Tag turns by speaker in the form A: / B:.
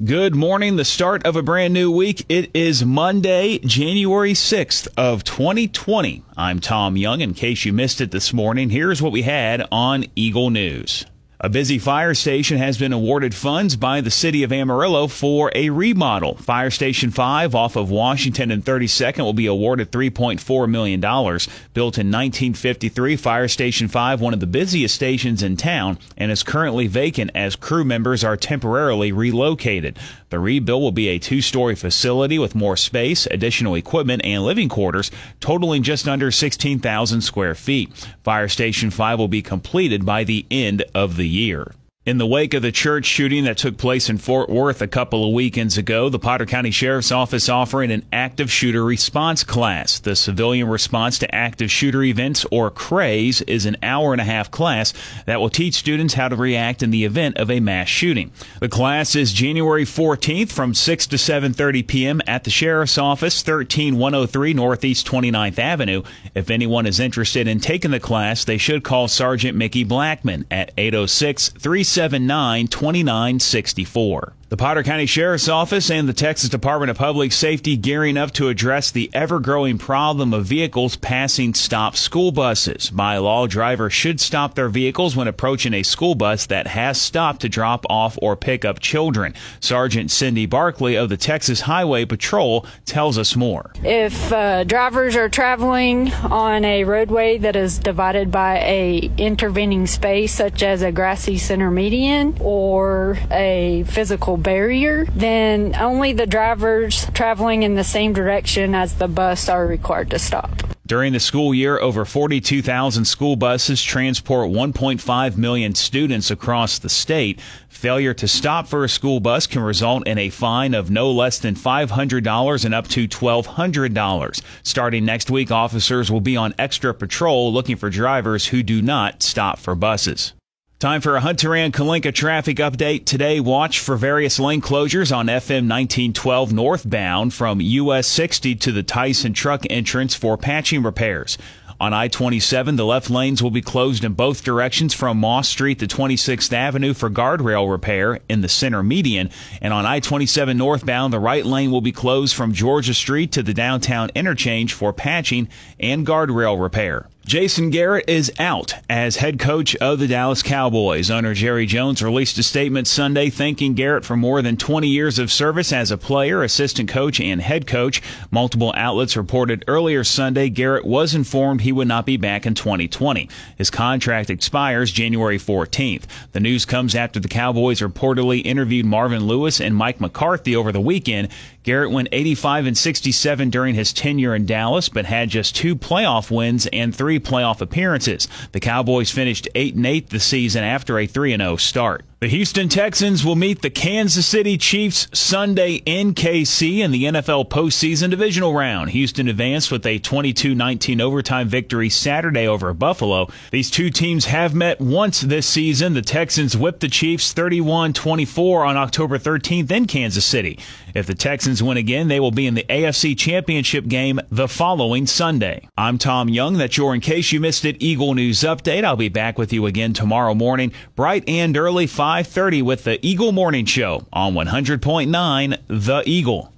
A: Good morning, the start of a brand new week. It is Monday, January 6th of 2020. I'm Tom Young. In case you missed it this morning, here's what we had on Eagle News. A busy fire station has been awarded funds by the city of Amarillo for a remodel. Fire Station 5 off of Washington and 32nd will be awarded $3.4 million. Built in 1953, Fire Station 5, one of the busiest stations in town, and is currently vacant as crew members are temporarily relocated. The rebuild will be a two story facility with more space, additional equipment, and living quarters, totaling just under 16,000 square feet. Fire Station 5 will be completed by the end of the year. In the wake of the church shooting that took place in Fort Worth a couple of weekends ago, the Potter County Sheriff's Office offering an active shooter response class. The civilian response to active shooter events or CRASE is an hour and a half class that will teach students how to react in the event of a mass shooting. The class is January 14th from 6 to 7:30 p.m. at the Sheriff's Office, 13103 Northeast 29th Avenue. If anyone is interested in taking the class, they should call Sergeant Mickey Blackman at 806 379 2964. The Potter County Sheriff's Office and the Texas Department of Public Safety gearing up to address the ever growing problem of vehicles passing stop school buses. By law, drivers should stop their vehicles when approaching a school bus that has stopped to drop off or pick up children. Sergeant Cindy Barkley of the Texas Highway Patrol tells us more.
B: If uh, drivers are traveling on a roadway that is divided by a intervening space, such as a grassy center median or a physical barrier, then only the drivers traveling in the same direction as the bus are required to stop.
A: During the school year, over 42,000 school buses transport 1.5 million students across the state. Failure to stop for a school bus can result in a fine of no less than $500 and up to $1,200. Starting next week, officers will be on extra patrol looking for drivers who do not stop for buses. Time for a Hunter and Kalinka traffic update. Today, watch for various lane closures on FM 1912 northbound from US 60 to the Tyson truck entrance for patching repairs. On I 27, the left lanes will be closed in both directions from Moss Street to 26th Avenue for guardrail repair in the center median. And on I 27 northbound, the right lane will be closed from Georgia Street to the downtown interchange for patching and guardrail repair. Jason Garrett is out as head coach of the Dallas Cowboys. Owner Jerry Jones released a statement Sunday thanking Garrett for more than 20 years of service as a player, assistant coach, and head coach. Multiple outlets reported earlier Sunday Garrett was informed he would not be back in 2020. His contract expires January 14th. The news comes after the Cowboys reportedly interviewed Marvin Lewis and Mike McCarthy over the weekend. Garrett went 85 and 67 during his tenure in Dallas, but had just two playoff wins and three playoff appearances. The Cowboys finished 8 and 8 the season after a 3 and 0 start. The Houston Texans will meet the Kansas City Chiefs Sunday in KC in the NFL postseason divisional round. Houston advanced with a 22-19 overtime victory Saturday over Buffalo. These two teams have met once this season. The Texans whipped the Chiefs 31-24 on October 13th in Kansas City. If the Texans win again, they will be in the AFC Championship game the following Sunday. I'm Tom Young. That's your In Case You Missed It Eagle News Update. I'll be back with you again tomorrow morning, bright and early, 5 5:30 with the Eagle Morning Show on 100.9 The Eagle.